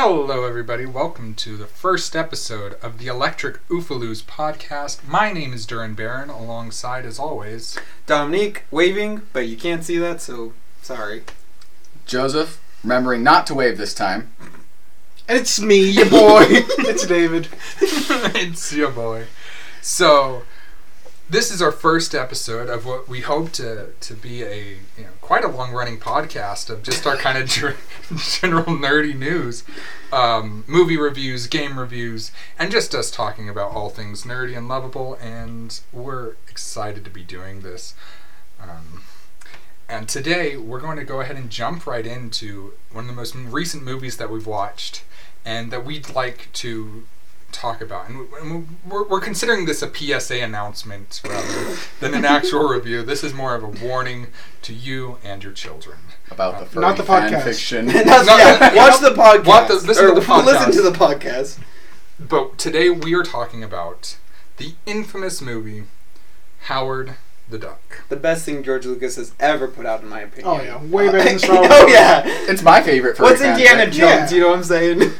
Hello, everybody. Welcome to the first episode of the Electric Oofaloos podcast. My name is Duran Barron, alongside, as always, Dominique waving, but you can't see that, so sorry. Joseph, remembering not to wave this time. It's me, your boy. it's David. it's your boy. So, this is our first episode of what we hope to, to be a you know quite a long running podcast of just our kind of ger- general nerdy news, um, movie reviews, game reviews, and just us talking about all things nerdy and lovable. And we're excited to be doing this. Um, and today we're going to go ahead and jump right into one of the most recent movies that we've watched and that we'd like to talk about. And we- and we're, we're considering this a PSA announcement rather than an actual review. This is more of a warning to you and your children. About the furry Not the fan podcast. fiction. That's- No, yeah, watch no, the podcast. watch the- listen or to the podcast. Listen to the podcast. But today we are talking about the infamous movie Howard the Duck. The best thing George Lucas has ever put out, in my opinion. Oh, yeah. Way better than Star oh, Wars. oh yeah. It's my favorite furry What's Indiana. Jones? Yeah. You know what I'm saying?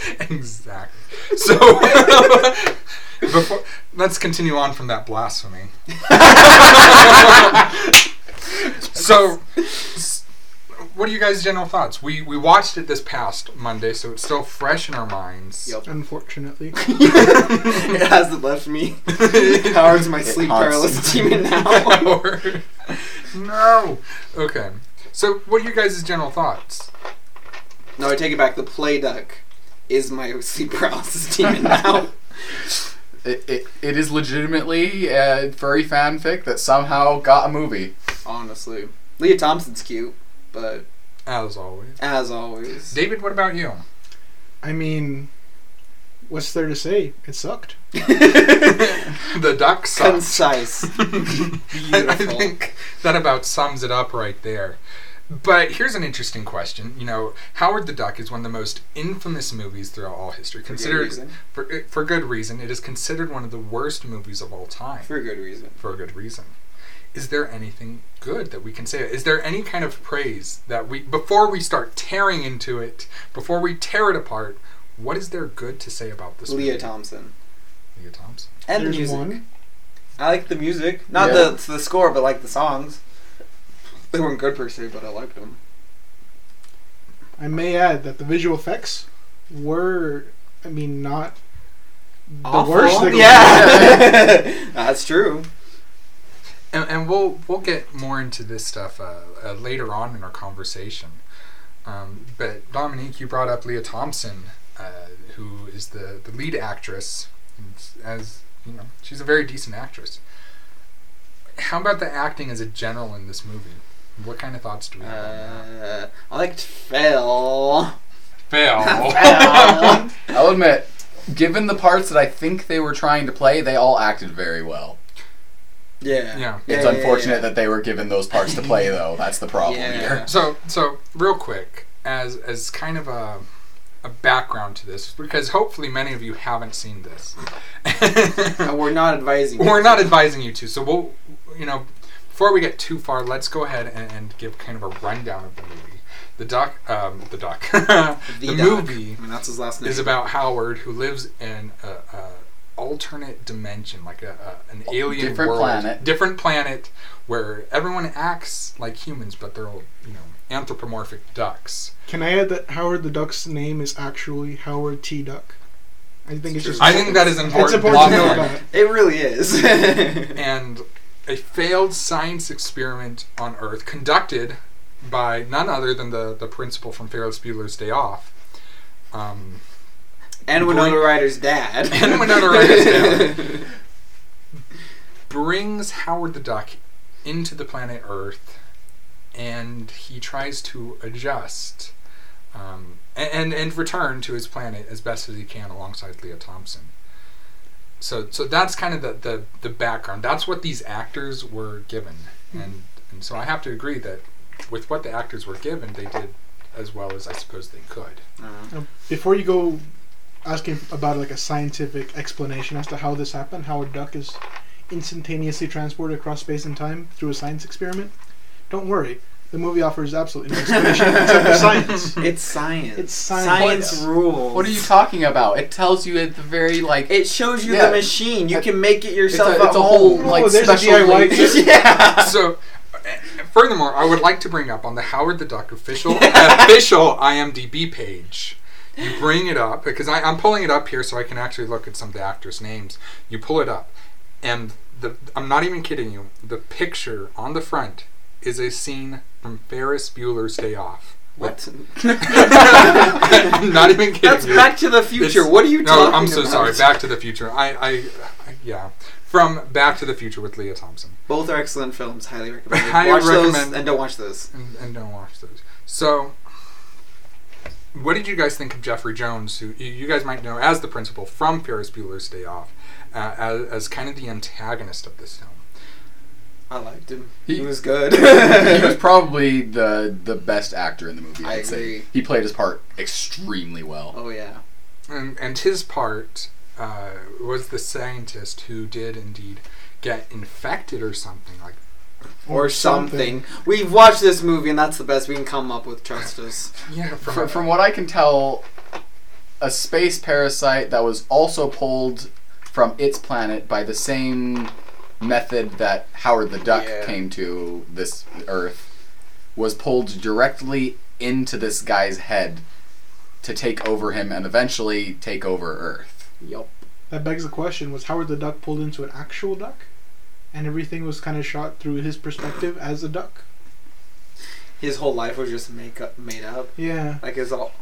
exactly. So before let's continue on from that blasphemy. so what are you guys' general thoughts? We we watched it this past Monday, so it's still fresh in our minds. Yep. Unfortunately. it hasn't left me. Howard's my sleep paralysis you. demon now. No. Okay. So what are you guys' general thoughts? no, I take it back. The play duck is my sleep paralysis demon now. It, it, it is legitimately a furry fanfic that somehow got a movie. Honestly, Lea Thompson's cute, but As always. as always, David, what about you? I mean, what's there to say? It sucked. the duck sucks. concise. I, I think that about sums it up right there. But here's an interesting question. You know, Howard the Duck is one of the most infamous movies throughout all history. For good reason. for, uh, for good reason. It is considered one of the worst movies of all time. For a good reason. for a good reason. Is there anything good that we can say? Is there any kind of praise that we before we start tearing into it, before we tear it apart? What is there good to say about this? Lea movie? Thompson. Lea Thompson. And There's the music. one. I like the music, not Yeah. the the score, but like the songs. They weren't good per se, but I liked them. I may add that the visual effects were, I mean, not the worst. they could yeah, that's true. And, and we'll we'll get more into this stuff uh, uh, later on in our conversation. Um, but Dominique, you brought up Lea Thompson, uh, who is the, the lead actress, and as you know, she's a very decent actress. How about the acting as a general in this movie? What kind of thoughts do we have on that? Uh, I liked Phil. Fail. Phil. I'll admit, given the parts that I think they were trying to play, they all acted very well. yeah. Yeah. It's yeah, unfortunate yeah. that they were given those parts to play, though. That's the problem Yeah. here. So so real quick, as as kind of a a background to this, because hopefully many of you haven't seen this. And we're not advising. We're you not to. advising you to. So we'll, you know, before we get too far, let's go ahead and, and give kind of a rundown of the movie. The doc, um, the doc, the, The, Doc. movie I mean, that's his last name. is about Howard who lives in a, a alternate dimension, like a, a an alien Different world, planet. different planet where everyone acts like humans, but they're all you know anthropomorphic ducks. Can I add that Howard the Duck's name is actually Howard T. Duck? I think it's True. just. I think that is It's important. important to know Long that. It really is. and a failed science experiment on Earth conducted by none other than the, the principal from Ferris Bueller's Day Off. Um, and Winona Ryder's dad. And Winona Ryder's dad. brings Howard the Duck into the planet Earth, and he tries to adjust um, and, and and return to his planet as best as he can alongside Lea Thompson. So so that's kind of the, the, the background. That's what these actors were given, and and so I have to agree that with what the actors were given, they did as well as I suppose they could. Uh, Now, Before you go asking about like a scientific explanation as to how this happened, how a duck is instantaneously transported across space and time through a science experiment, don't worry. The movie offers absolutely no explanation except for science. It's science. It's science. Science rules. What are you talking about? It tells you at the very like. It shows you Yeah. the machine. You can make it it's yourself a, at it's a home. whole Oh, like there's a special. DIY yeah. So, uh, furthermore, I would like to bring up on the Howard the Duck official official IMDb page. You bring it up because I, I'm pulling it up here so I can actually look at some of the actors' names. You pull it up, and the I'm not even kidding you. The picture on the front is a scene from Ferris Bueller's Day Off. What? I'm not even kidding That's you. Back to the Future. It's- what are you talking about? no, talking I'm so about? sorry. Back to the Future. I, I, I, yeah, from Back to the Future with Lea Thompson. Both are excellent films. Highly recommended. Highly watch those recommend. and don't watch those. and, and don't watch those. So, what did you guys think of Jeffrey Jones, who you- you guys might know as the principal from Ferris Bueller's Day Off, uh, as, as kind of the antagonist of this film? I liked him. He- He, was good. he was probably the the best actor in the movie. I I'd say agree. he played his part extremely well. oh yeah. And, and his part uh, was the scientist who did indeed get infected or something like. Or something. We've watched this movie and that's the best we can come up with. Trust us. Yeah, from, From, from what I can tell, a space parasite that was also pulled from its planet by the same method that Howard the Duck Yeah. came to this Earth was pulled directly into this guy's head to take over him and eventually take over Earth. Yup. That begs the question: Was Howard the Duck pulled into an actual duck, and everything was kind of shot through his perspective as a duck? His whole life was just make up, made up. Yeah. Like his all.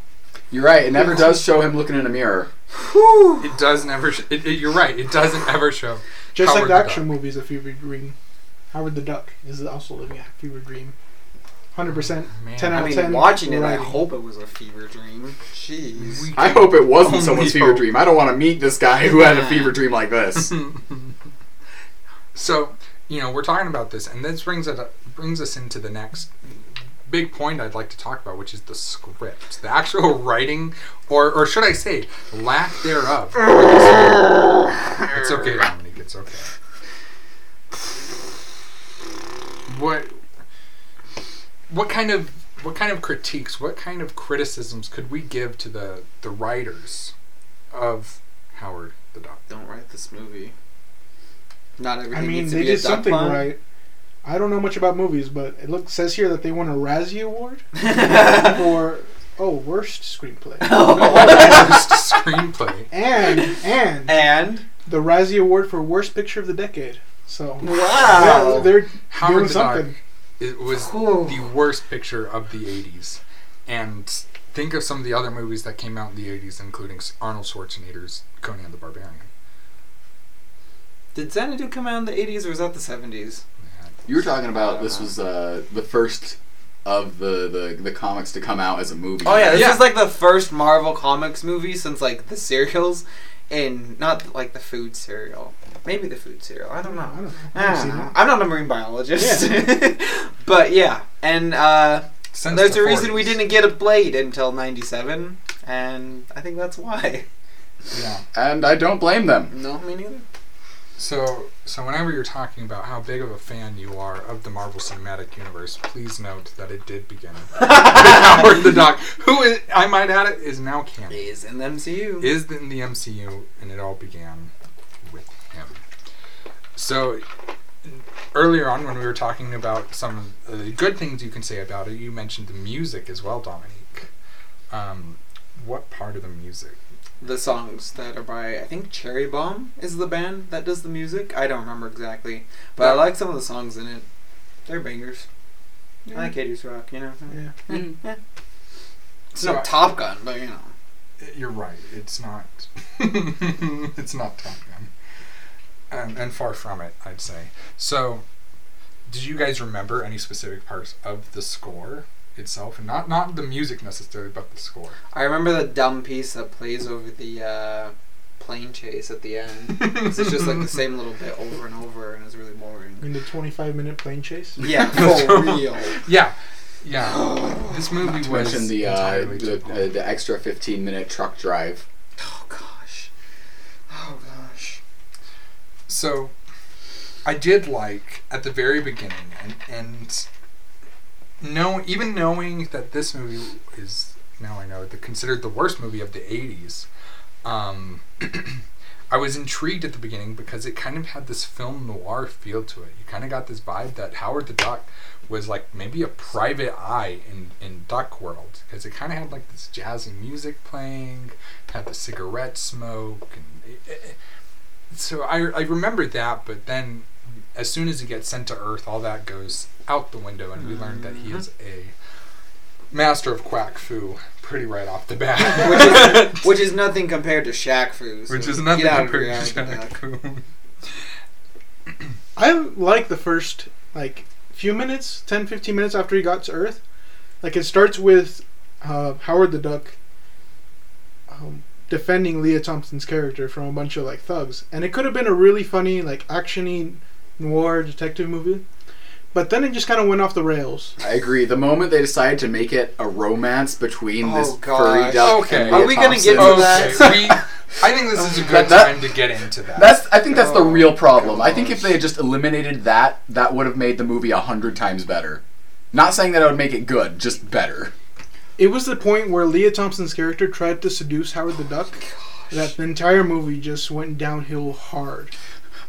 You're right. It never does show him looking in a mirror. Whew. It does never. Sh- it, it- you're right. It doesn't ever show. Just Howard like the the action Duck. movie is a fever dream. Howard the Duck is also living a fever dream. Hundred percent. Ten out of I of mean, ten. watching it, I hope it was a fever dream. Jeez. We I hope it wasn't only someone's fever hope. dream. I don't want to meet this guy who had a fever dream like this. so you know we're talking about this, and this brings it brings us into the next big point I'd like to talk about, which is the script, the actual writing, or or should I say, lack thereof. for the script. it's okay, Dominique. It's okay. What what kind of what kind of critiques, what kind of criticisms could we give to the the writers of Howard the Duck? Don't write this movie. Not everything I mean, needs to they be a did duck something pun. right. I don't know much about movies, but it look says here that they won a Razzie Award for oh worst screenplay oh. Worst screenplay. and and and the Razzie Award for worst picture of the decade. So wow. they're, they're Howard doing the Duck something. it was Whew. the worst picture of the 80s. And think of some of the other movies that came out in the 80s, including Arnold Schwarzenegger's Conan the Barbarian. Did Xanadu come out in the 80s or was that the 70s? You were talking about this was uh, the first of the, the, the comics to come out as a movie. Oh yeah, this Yeah. is like the first Marvel Comics movie since like the serials, and not like the food cereal. Maybe the food cereal. I don't know. I don't know. I I haven't don't seen know. it. I'm not a marine biologist. Yeah. but yeah, and uh, Since there's the a reason we didn't get a blade until '97, and I think that's why. Yeah. And I don't blame them. No, me neither. So, so whenever you're talking about how big of a fan you are of the Marvel Cinematic Universe, please note that it did begin with Howard the Duck, who is, I might add it, is now canon. Is in the MCU. is in the MCU, and it all began with him. So, earlier on, when we were talking about some of the good things you can say about it, you mentioned the music as well, Dominique. Um, what part of the music? The songs that are by I think Cherry Bomb is the band that does the music. I don't remember exactly, but I like some of the songs in it. They're bangers. I like Hades Rock, you know. Yeah. Mm-hmm. It's So no I- Top Gun, but you know. Uh, you're right. It's not. it's not Top Gun, and, and far from it, I'd say. So, did you guys remember any specific parts of the score itself, and not not the music necessarily, but the score? I remember the dumb piece that plays over the uh, plane chase at the end. 'Cause it's just like the same little bit over and over, and it's really boring. In the 25 minute plane chase. Yeah, for real. Yeah, yeah. This movie Not to was mention the, uh, the, uh, the extra 15 minute truck drive. Oh gosh. Oh gosh. So, I did like at the very beginning, and and no, even knowing that this movie is now I know the considered the worst movie of the '80s. Um, I was intrigued at the beginning because it kind of had this film noir feel to it. You kind of got this vibe that Howard the Duck was like maybe a private eye in, in Duck World because it kind of had like this jazzy music playing, had the cigarette smoke, and it, it, so I I remember that. But then, as soon as he gets sent to Earth, all that goes out the window, and we learned that he is a master of quack fu pretty right off the bat. which is which is nothing compared to Shaq Fu. so Which is nothing compared to Shaq Duck. Fu. I like the first like few minutes, 10, 15 minutes after he got to Earth. Like it starts with uh, Howard the Duck um, defending Lea Thompson's character from a bunch of like thugs, and it could have been a really funny like actiony noir detective movie. But then it just kind of went off the rails. I agree. The moment they decided to make it a romance between Oh, this gosh. furry duck Okay. and Are we gonna get into Okay, that? we, I think this is a good That- that- time to get into that. That's. I think that's the Oh, real problem. I think if they had just eliminated that, that would have made the movie a hundred times better. Not saying that it would make it good, just better. It was the point where Lea Thompson's character tried to seduce Howard the Duck. Oh that the entire movie just went downhill hard.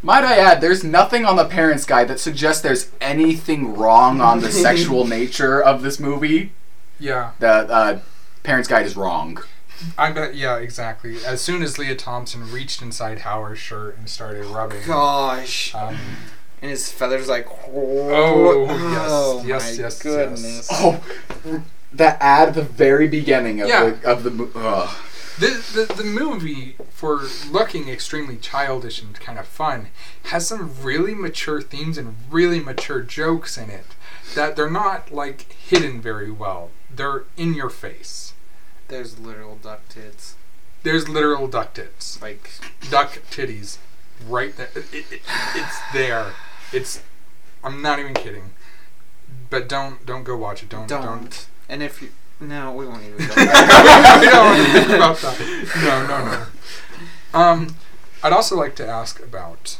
Might I add, there's nothing on the parents' guide that suggests there's anything wrong on the sexual nature of this movie. yeah, The uh, parents' guide is wrong. I bet. Yeah, exactly. As soon as Lea Thompson reached inside Howard's shirt and started rubbing, Gosh. um, And his feathers like. Oh, oh yes, yes, my yes, goodness. yes. Oh, that ad at the very beginning of Yeah. the of the mo- ugh. The, the the movie, for looking extremely childish and kind of fun, has some really mature themes and really mature jokes in it that they're not like hidden very well. They're in your face. There's literal duck tits. There's literal duck tits, Like. duck titties, right there. It, it, it's there. It's. I'm not even kidding. But don't don't go watch it. Don't Don't. don't. And if you. No, we won't even go we don't want to think about that. No, no, no. Um, I'd also like to ask about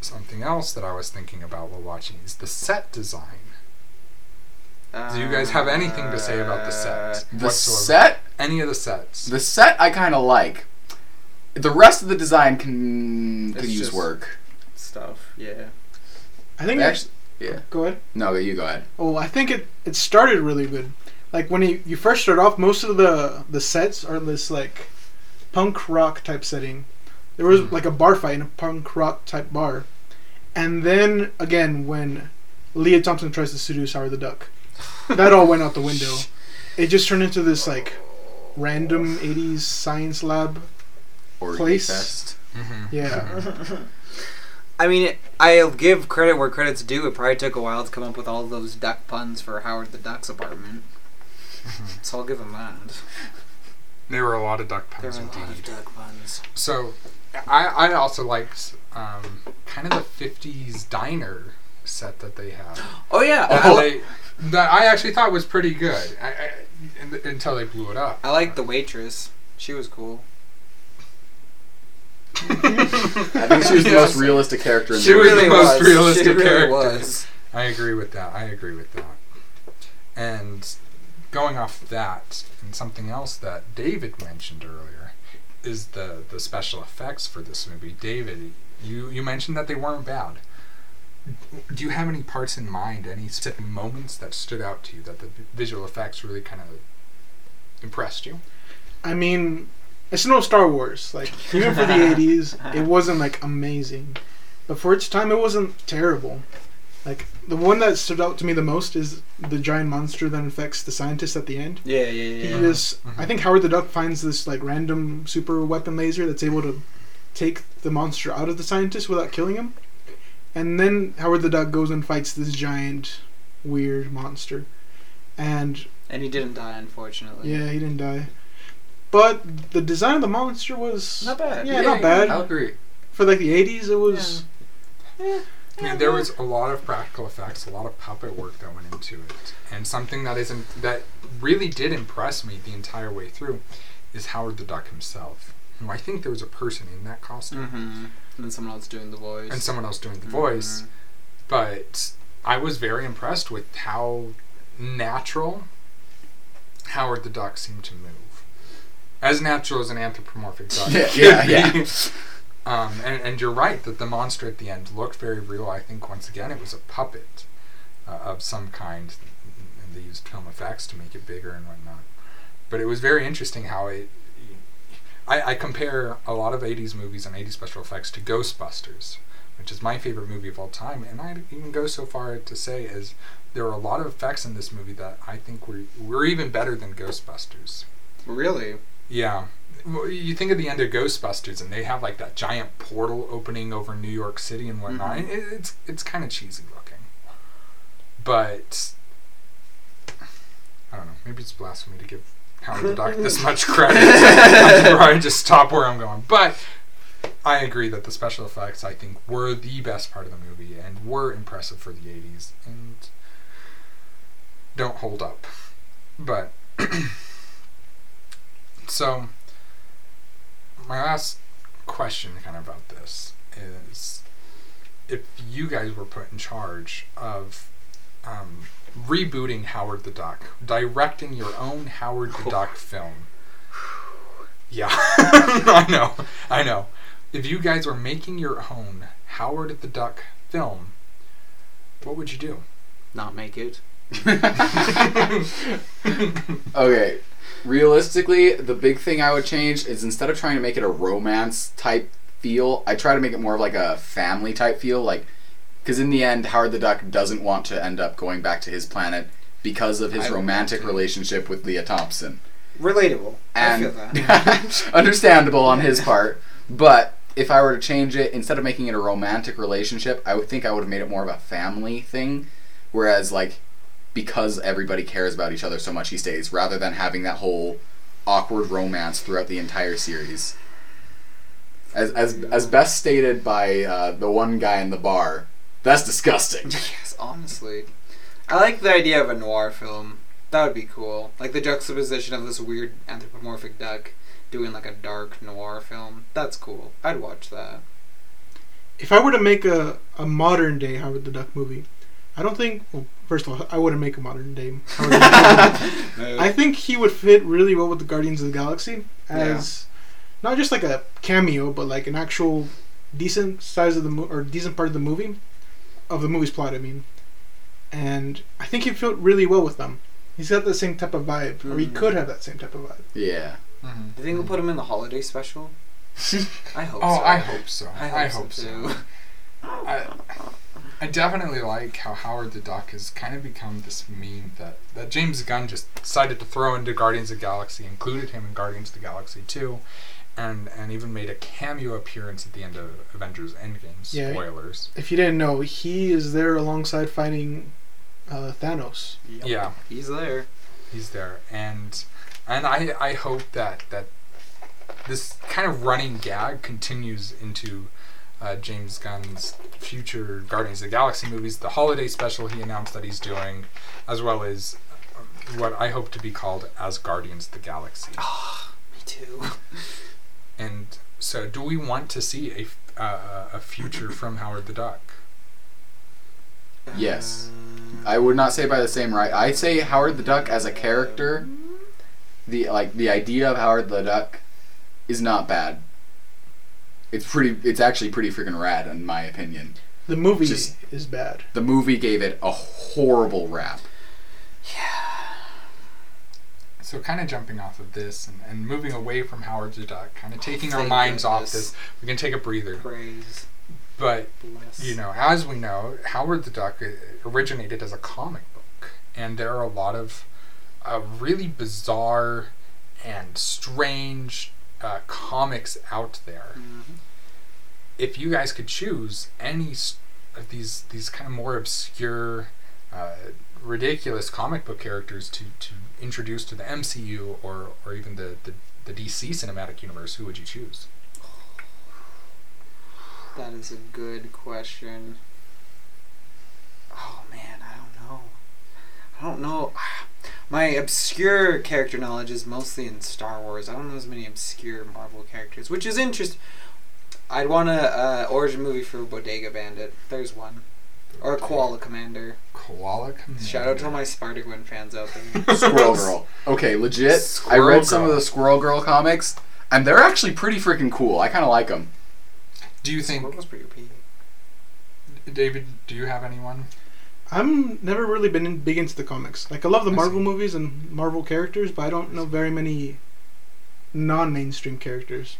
something else that I was thinking about while watching is the set design. Do you guys have anything to say about the set? The whatsoever? set, Any of the sets? the set, I kind of like. The rest of the design can could use work. Stuff, yeah. I think. Actually, yeah. go ahead. No, you go ahead. Oh, I think it it started really good. Like when you, you first start off, most of the the sets are this like punk rock type setting. There was Mhm. like a bar fight in a punk rock type bar, and then again when Lea Thompson tries to seduce Howard the Duck, that all went out the window. It just turned into this like random '80s science lab. Or Place. Fest. Mm-hmm. Yeah, I mean, I'll give credit where credit's due. It probably took a while to come up with all those duck puns for Howard the Duck's apartment. So I'll give him that. There were a lot of duck puns. There were a lot of duck puns. So, I I also liked um, kind of the '50s diner set that they had. Oh yeah, That I, they- that I actually thought was pretty good I, I, until they blew it up. I liked the waitress. She was cool. I think she was the most realistic character in She the movie. She was the most realistic she really character. Was. I agree with that. I agree with that. And going off that, and something else that David mentioned earlier, is the the special effects for this movie. David, you you mentioned that they weren't bad. Do you have any parts in mind, any specific moments that stood out to you that the visual effects really kind of impressed you? I mean, it's no Star Wars. Like even for the '80s, it wasn't like amazing, but for its time, it wasn't terrible. Like the one that stood out to me the most is the giant monster that infects the scientist at the end. Yeah, yeah, yeah. He yeah. just, Mhm. I think Howard the Duck finds this like random super weapon laser that's able to take the monster out of the scientist without killing him, and then Howard the Duck goes and fights this giant, weird monster, and And he didn't die, unfortunately. yeah, he didn't die. But the design of the monster was Not bad. Yeah, not bad. I'll agree. For like the '80s, it was. I mean, there was a lot of practical effects, a lot of puppet work that went into it, and something that isn't that really did impress me the entire way through is Howard the Duck himself. Who I think there was a person in that costume Mm-hmm. And someone else doing the voice. and someone else doing the voice, Mhm. but I was very impressed with how natural Howard the Duck seemed to move. As natural as an anthropomorphic duck. Yeah, yeah, yeah. Um, and, and you're right that the monster at the end looked very real. I think once again it was a puppet uh, of some kind, and they used film effects to make it bigger and whatnot. But it was very interesting how it. I, I compare a lot of 80s movies and 80s special effects to Ghostbusters, which is my favorite movie of all time. And I'd even go so far to say as there are a lot of effects in this movie that I think were, were even better than Ghostbusters. Really? Yeah. You think of the end of Ghostbusters, and they have like that giant portal opening over New York City and whatnot. Mhm. It, it's it's kind of cheesy looking, but I don't know. Maybe it's blasphemy to give Howard the Duck this much credit. I probably just stop where I'm going. But I agree that the special effects I think were the best part of the movie and were impressive for the '80s and don't hold up. But so my last question kind of about this is if you guys were put in charge of um, rebooting Howard the Duck, directing your own Howard the Duck film. Yeah, I know, I know. If you guys were making your own Howard the Duck film, what would you do? Not make it. okay, realistically, the big thing I would change is instead of trying to make it a romance type feel, I try to make it more of like a family type feel. Like, because in the end, Howard the Duck doesn't want to end up going back to his planet because of his I romantic relationship with Lea Thompson. Relatable. I And feel that. understandable on his part. But if I were to change it, instead of making it a romantic relationship, I would think I would have made it more of a family thing. Whereas, like, because everybody cares about each other so much, he stays, rather than having that whole awkward romance throughout the entire series. As, as, as best stated by uh, the one guy in the bar, that's disgusting. yes, honestly. I like the idea of a noir film. That would be cool. Like the juxtaposition of this weird anthropomorphic duck doing like a dark noir film. That's cool. I'd watch that. If I were to make a, a modern day Howard the Duck movie, I don't think. Well, first of all, I wouldn't make a modern day Howard the I think he would fit really well with the Guardians of the Galaxy as not just like a cameo, but like an actual decent size of the mo- or decent part of the movie, of the movie's plot. I mean, and I think he'd fit really well with them. He's got the same type of vibe, or he Mhm. could have that same type of vibe. Yeah. Mm-hmm. Do you think we'll put him in the holiday special? I hope Oh, so. I hope so. I hope, so, too. I, I definitely like how Howard the Duck has kind of become this meme that, that James Gunn just decided to throw into Guardians of the Galaxy, included him in Guardians of the Galaxy 2, and, and even made a cameo appearance at the end of Avengers Endgame. Yeah. Spoilers. If you didn't know, he is there alongside fighting uh, Thanos. Yep. Yeah, He's there. he's there. And and I, I hope that, that this kind of running gag continues into uh, James Gunn's future Guardians of the Galaxy movies, the holiday special he announced that he's doing, as well as uh, what I hope to be called as Guardians of the Galaxy. Ah, me too. And so, do we want to see a, f- uh, a future from Howard the Duck? Yes. Uh, I would not say by the same right. I say Howard the Duck as a character, the like the idea of Howard the Duck is not bad. It's pretty. It's actually pretty freaking rad, in my opinion. The movie Just- is bad. The movie gave it a horrible rap. Yeah. So, kind of jumping off of this and, and moving away from Howard the Duck, kind of taking our thank minds off goodness. this, we can take a breather. Praise. But Bless. you know, as we know, Howard the Duck uh, originated as a comic book, and there are a lot of uh, really bizarre and strange uh, comics out there. Mhm. If you guys could choose any of these these kind of more obscure, uh, ridiculous comic book characters to, to introduce to the MCU or or even the, the the DC cinematic universe, who would you choose? That is a good question. Oh man, I don't know. I don't know. My obscure character knowledge is mostly in Star Wars. I don't know as many obscure Marvel characters, which is interesting. I'd want a uh, origin movie for Bodega Bandit. There's one. Or a Koala Commander. Koala Commander. Shout out to all my Spider Gwen fans out there. Squirrel Girl. Okay, legit. I Squirrel read some of the Squirrel Girl comics, and they're actually pretty freaking cool. I kind of like them. Do you think, What was pretty OP. David? Do you have anyone? I'm never really been in, big into the comics. Like I love the I Marvel see. movies and Marvel characters, but I don't know very many non-mainstream characters.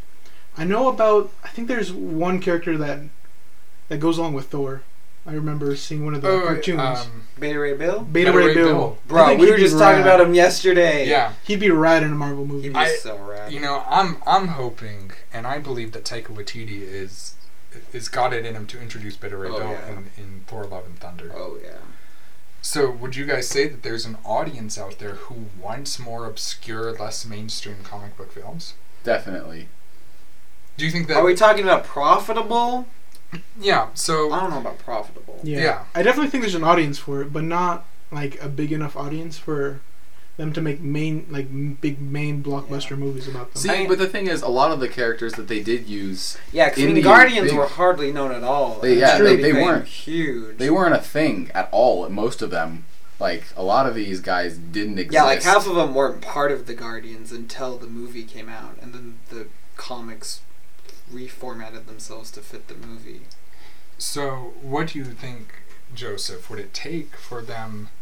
I know about. I think there's one character that that goes along with Thor. I remember seeing one of the cartoons. um, Beta Ray Bill? Beta, Beta Ray Ray Bill. Bill. Bro, we were be just talking about him yesterday. yeah. He'd be rad in a Marvel movie. He'd be I- so rad. You know, I'm I'm hoping, and I believe that Taika Waititi is is got it in him to introduce Beta Ray Oh, Bill yeah. in, in Thor: Love and Thunder. oh, yeah. So, would you guys say that there's an audience out there who wants more obscure, less mainstream comic book films? Definitely. Do you think that? Are we talking about profitable? yeah. So I don't know about profitable. yeah. yeah. I definitely think there's an audience for it, but not like a big enough audience for them to make main like big main blockbuster movies about them. See, I- but the thing is, a lot of the characters that they did use, Yeah, because I mean, the Guardians big- were hardly known at all. They- yeah, they- they weren't. huge. they weren't a thing at all. Most of them, like a lot of these guys, didn't exist. Yeah, like half of them weren't part of the Guardians until the movie came out, and then the comics reformatted themselves to fit the movie. So, what do you think, Joseph? Would it take for them, i-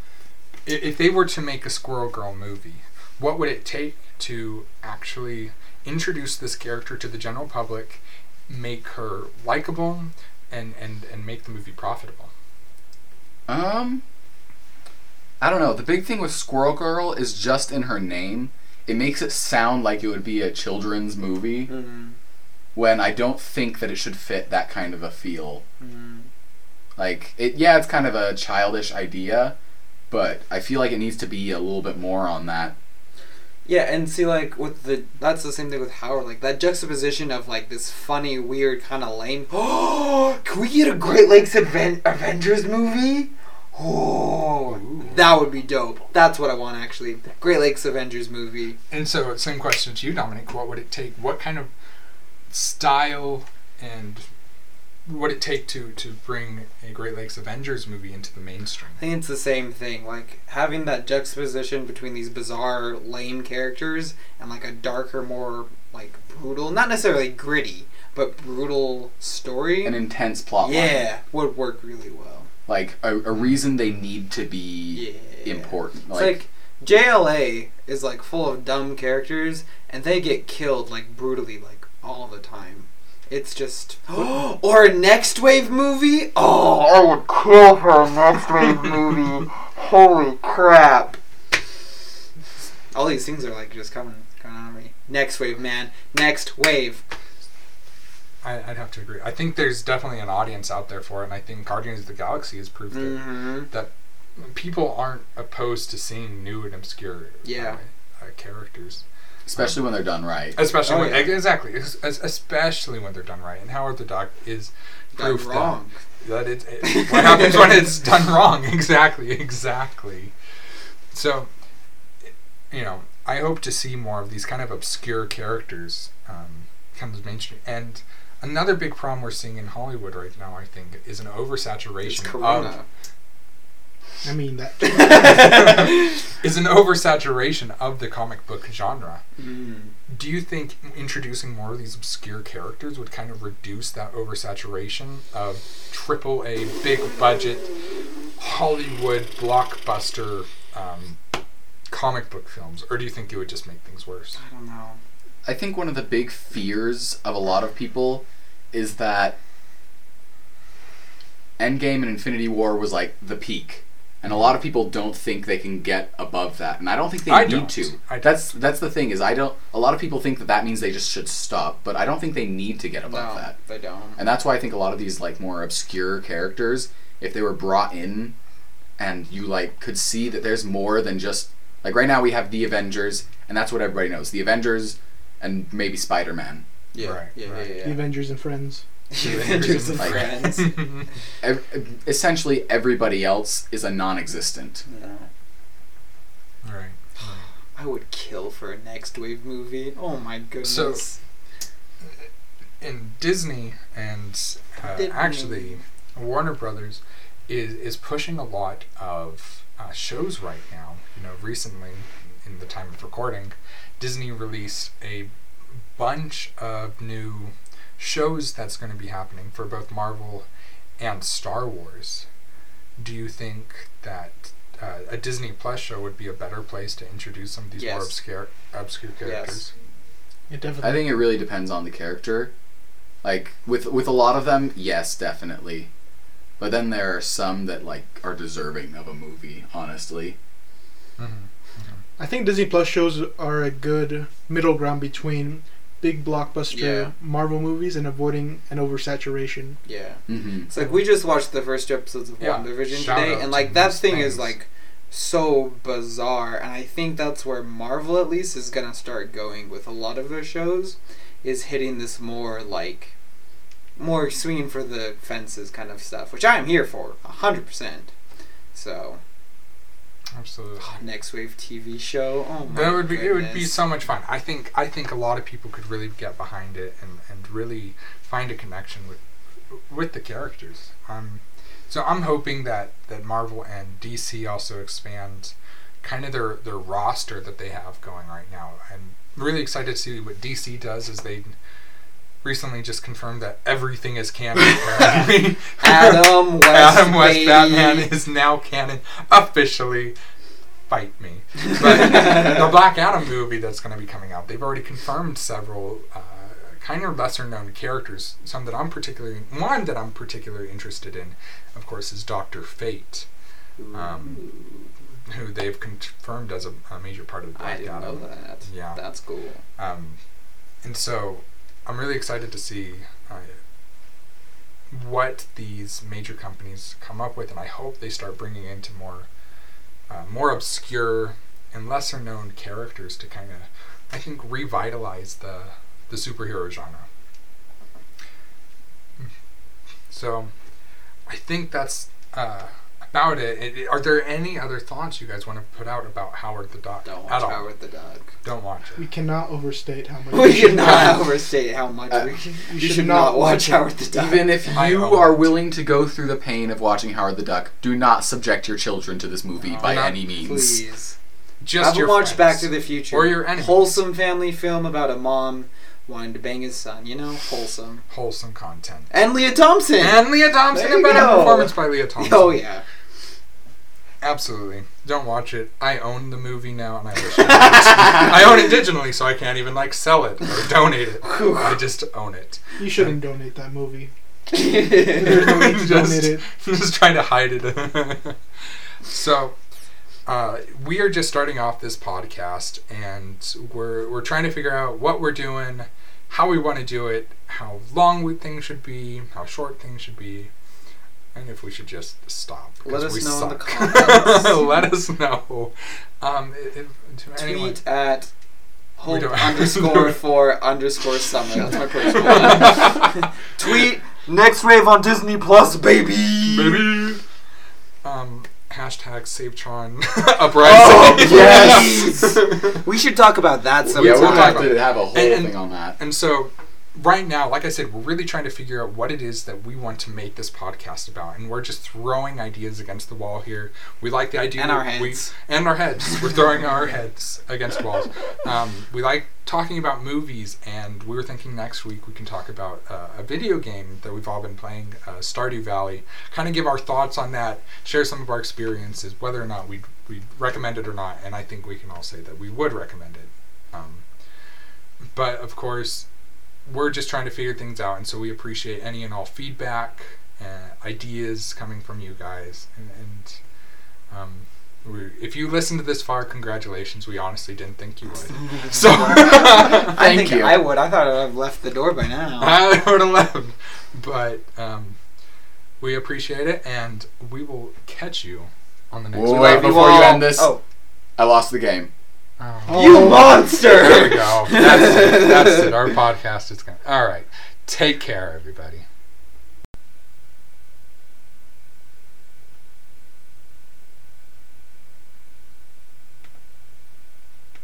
if they were to make a Squirrel Girl movie, what would it take to actually introduce this character to the general public, make her likable, and and and make the movie profitable? Um, I don't know. The big thing with Squirrel Girl is just in her name. It makes it sound like it would be a children's movie Mm. when I don't think that it should fit that kind of a feel. Mm. Like it, yeah, it's kind of a childish idea, but I feel like it needs to be a little bit more on that. Yeah, and see, like with the that's the same thing with Howard. Like that juxtaposition of like this funny, weird, kind of lame. Oh, can we get a Great Lakes Aven- Avengers movie? Oh, that would be dope. That's what I want actually. Great Lakes Avengers movie. And so, same question to you, Dominic. What would it take? What kind of style and what would it take to to bring a Great Lakes Avengers movie into the mainstream? I think it's the same thing. Like having that juxtaposition between these bizarre, lame characters and like a darker, more like brutal, not necessarily gritty, but brutal story. An intense plot line. yeah, would work really well. Like a, a reason they need to be Yeah. important. It's like GLA is like full of dumb characters, and they get killed like brutally, like all the time. It's just or a Nextwave movie. Oh, I would kill for a Nextwave movie. Holy crap! All these things are like just coming, coming on me. Nextwave, man. Nextwave. I, I'd have to agree. I think there's definitely an audience out there for it, and I think Guardians of the Galaxy has proved. Mm-hmm. that people aren't opposed to seeing new and obscure Yeah. uh, uh, characters, especially when they're done right. especially Oh, when, yeah. exactly, es- es- especially when they're done right. And Howard the Duck is proof that- wrong. that it, it- what happens when it's done wrong. Exactly, exactly. So, you know, I hope to see more of these kind of obscure characters um, come to mainstream. And another big problem we're seeing in Hollywood right now, I think, is an oversaturation Corona. of I mean that. is an oversaturation of the comic book genre. Mm. Do you think introducing more of these obscure characters would kind of reduce that oversaturation of triple A, big budget, Hollywood blockbuster um, comic book films, or do you think it would just make things worse? I don't know. I think one of the big fears of a lot of people is that Endgame and Infinity War was like the peak. And a lot of people don't think they can get above that, and I don't think they I need don't. to. I don't. That's that's the thing is I don't. A lot of people think that that means they just should stop, but I don't think they need to get above no, that. they don't. And that's why I think a lot of these like more obscure characters, if they were brought in, and you like could see that there's more than just like right now we have the Avengers, and that's what everybody knows. The Avengers, and maybe Spider Man. Yeah, Right, yeah, right. yeah, The yeah. Avengers and Friends. Avengers and Like- Friends. Ev- essentially, everybody else is a non-existent. Yeah. right. I would kill for a Nextwave movie. Oh my goodness. in Disney and uh, Disney. actually Warner Brothers is is pushing a lot of uh, shows right now. You know, recently, in the time of recording, Disney released a bunch of new shows that's going to be happening for both Marvel and Star Wars. Do you think that uh, a Disney Plus show would be a better place to introduce some of these more obscure obscure characters? It definitely. I think it really depends on the character. Like with with a lot of them, yes, definitely. But then there are some that like are deserving of a movie, honestly. Mm-hmm. I think Disney Plus shows are a good middle ground between big blockbuster Yeah. Marvel movies and avoiding an oversaturation. Yeah. Mm-hmm. It's like we just watched the first two episodes of Yeah, WandaVision shout today, out and to like that those thing is like so bizarre, and I think that's where Marvel at least is gonna start going with a lot of their shows, is hitting this more like more swinging for the fences kind of stuff, which I am here for a hundred percent. So Absolutely. Nextwave TV show, oh my That would be it would be so much fun. I think I think a lot of people could really get behind it and, and really find a connection with with the characters. Um, so I'm hoping that, that Marvel and DC also expand kind of their, their roster that they have going right now. I'm really excited to see what DC does as they recently just confirmed that everything is canon. apparently. Adam West, Adam West baby. Batman is now canon officially. Fight me. But the Black Adam movie that's going to be coming out, they've already confirmed several uh, kind of lesser known characters. Some that I'm particularly, one that I'm particularly interested in, of course, is Doctor Fate, um, who they've confirmed as a, a major part of I Black didn't know that. Yeah. That's cool. Um, and so I'm really excited to see uh, what these major companies come up with, and I hope they start bringing into more uh, more obscure and lesser known characters to kind of, I think, revitalize the the superhero genre. So, I think that's uh, about it. It- Are there any other thoughts you guys want to put out about Howard the Duck? Don't at watch all? Howard the Duck. Don't watch it. We cannot overstate how much We should not not. overstate how much Uh, we you you should should not not watch watch. Howard the Duck. Even if I you are it. willing to go through the pain of watching Howard the Duck, do not subject your children to this movie No, by not- any means. Please. Just Have your watch friends. Back to the Future. Or your enemies. Wholesome family film about a mom wanting to bang his son. You know, wholesome. wholesome content. And Lea Thompson. And Lea Thompson, There a better go. performance by Lea Thompson. oh yeah. Absolutely. Don't watch it. I own the movie now, and I wish I, I own it digitally, so I can't even like sell it or donate it. I just own it. You shouldn't donate that movie. There's no Just- donate it. just trying to hide it. so, uh, we are just starting off this podcast, and we're we're trying to figure out what we're doing, how we want to do it, how long we, things should be, how short things should be, and if we should just stop. Let us we know in the comments. Let us know. Um, i- if, to anyone- Tweet at hope underscore for underscore summer. That's my personal one. Tweet Nextwave on Disney Plus, baby. baby. Um, hashtag SaveTron Oh, uprising. yes. we should talk about that Yeah, sometime. we'll talk have about to have a whole And- and- thing on that. And so, right now, like I said, we're really trying to figure out what it is that we want to make this podcast about, and we're just throwing ideas against the wall here. We like the idea, And our we- heads. and our heads. We're throwing our heads against walls. Um, we like talking about movies, and we were thinking next week we can talk about uh, a video game that we've all been playing, uh, Stardew Valley. Kind of give our thoughts on that, share some of our experiences, whether or not we we recommend it or not. And I think we can all say that we would recommend it. Um, but of course, we're just trying to figure things out, and so we appreciate any and all feedback, uh, ideas coming from you guys, and. and um, we if you listened to this far, congratulations. We honestly didn't think you would. So I Thank think you. I would. I thought I'd have left the door by now. I would have left. But um, we appreciate it, and we will catch you on the next Whoa, one. wait, before you end this- Oh, I lost the game. Oh. you monster! There we go. That's it. That's it. Our podcast is going. All right. Take care, everybody.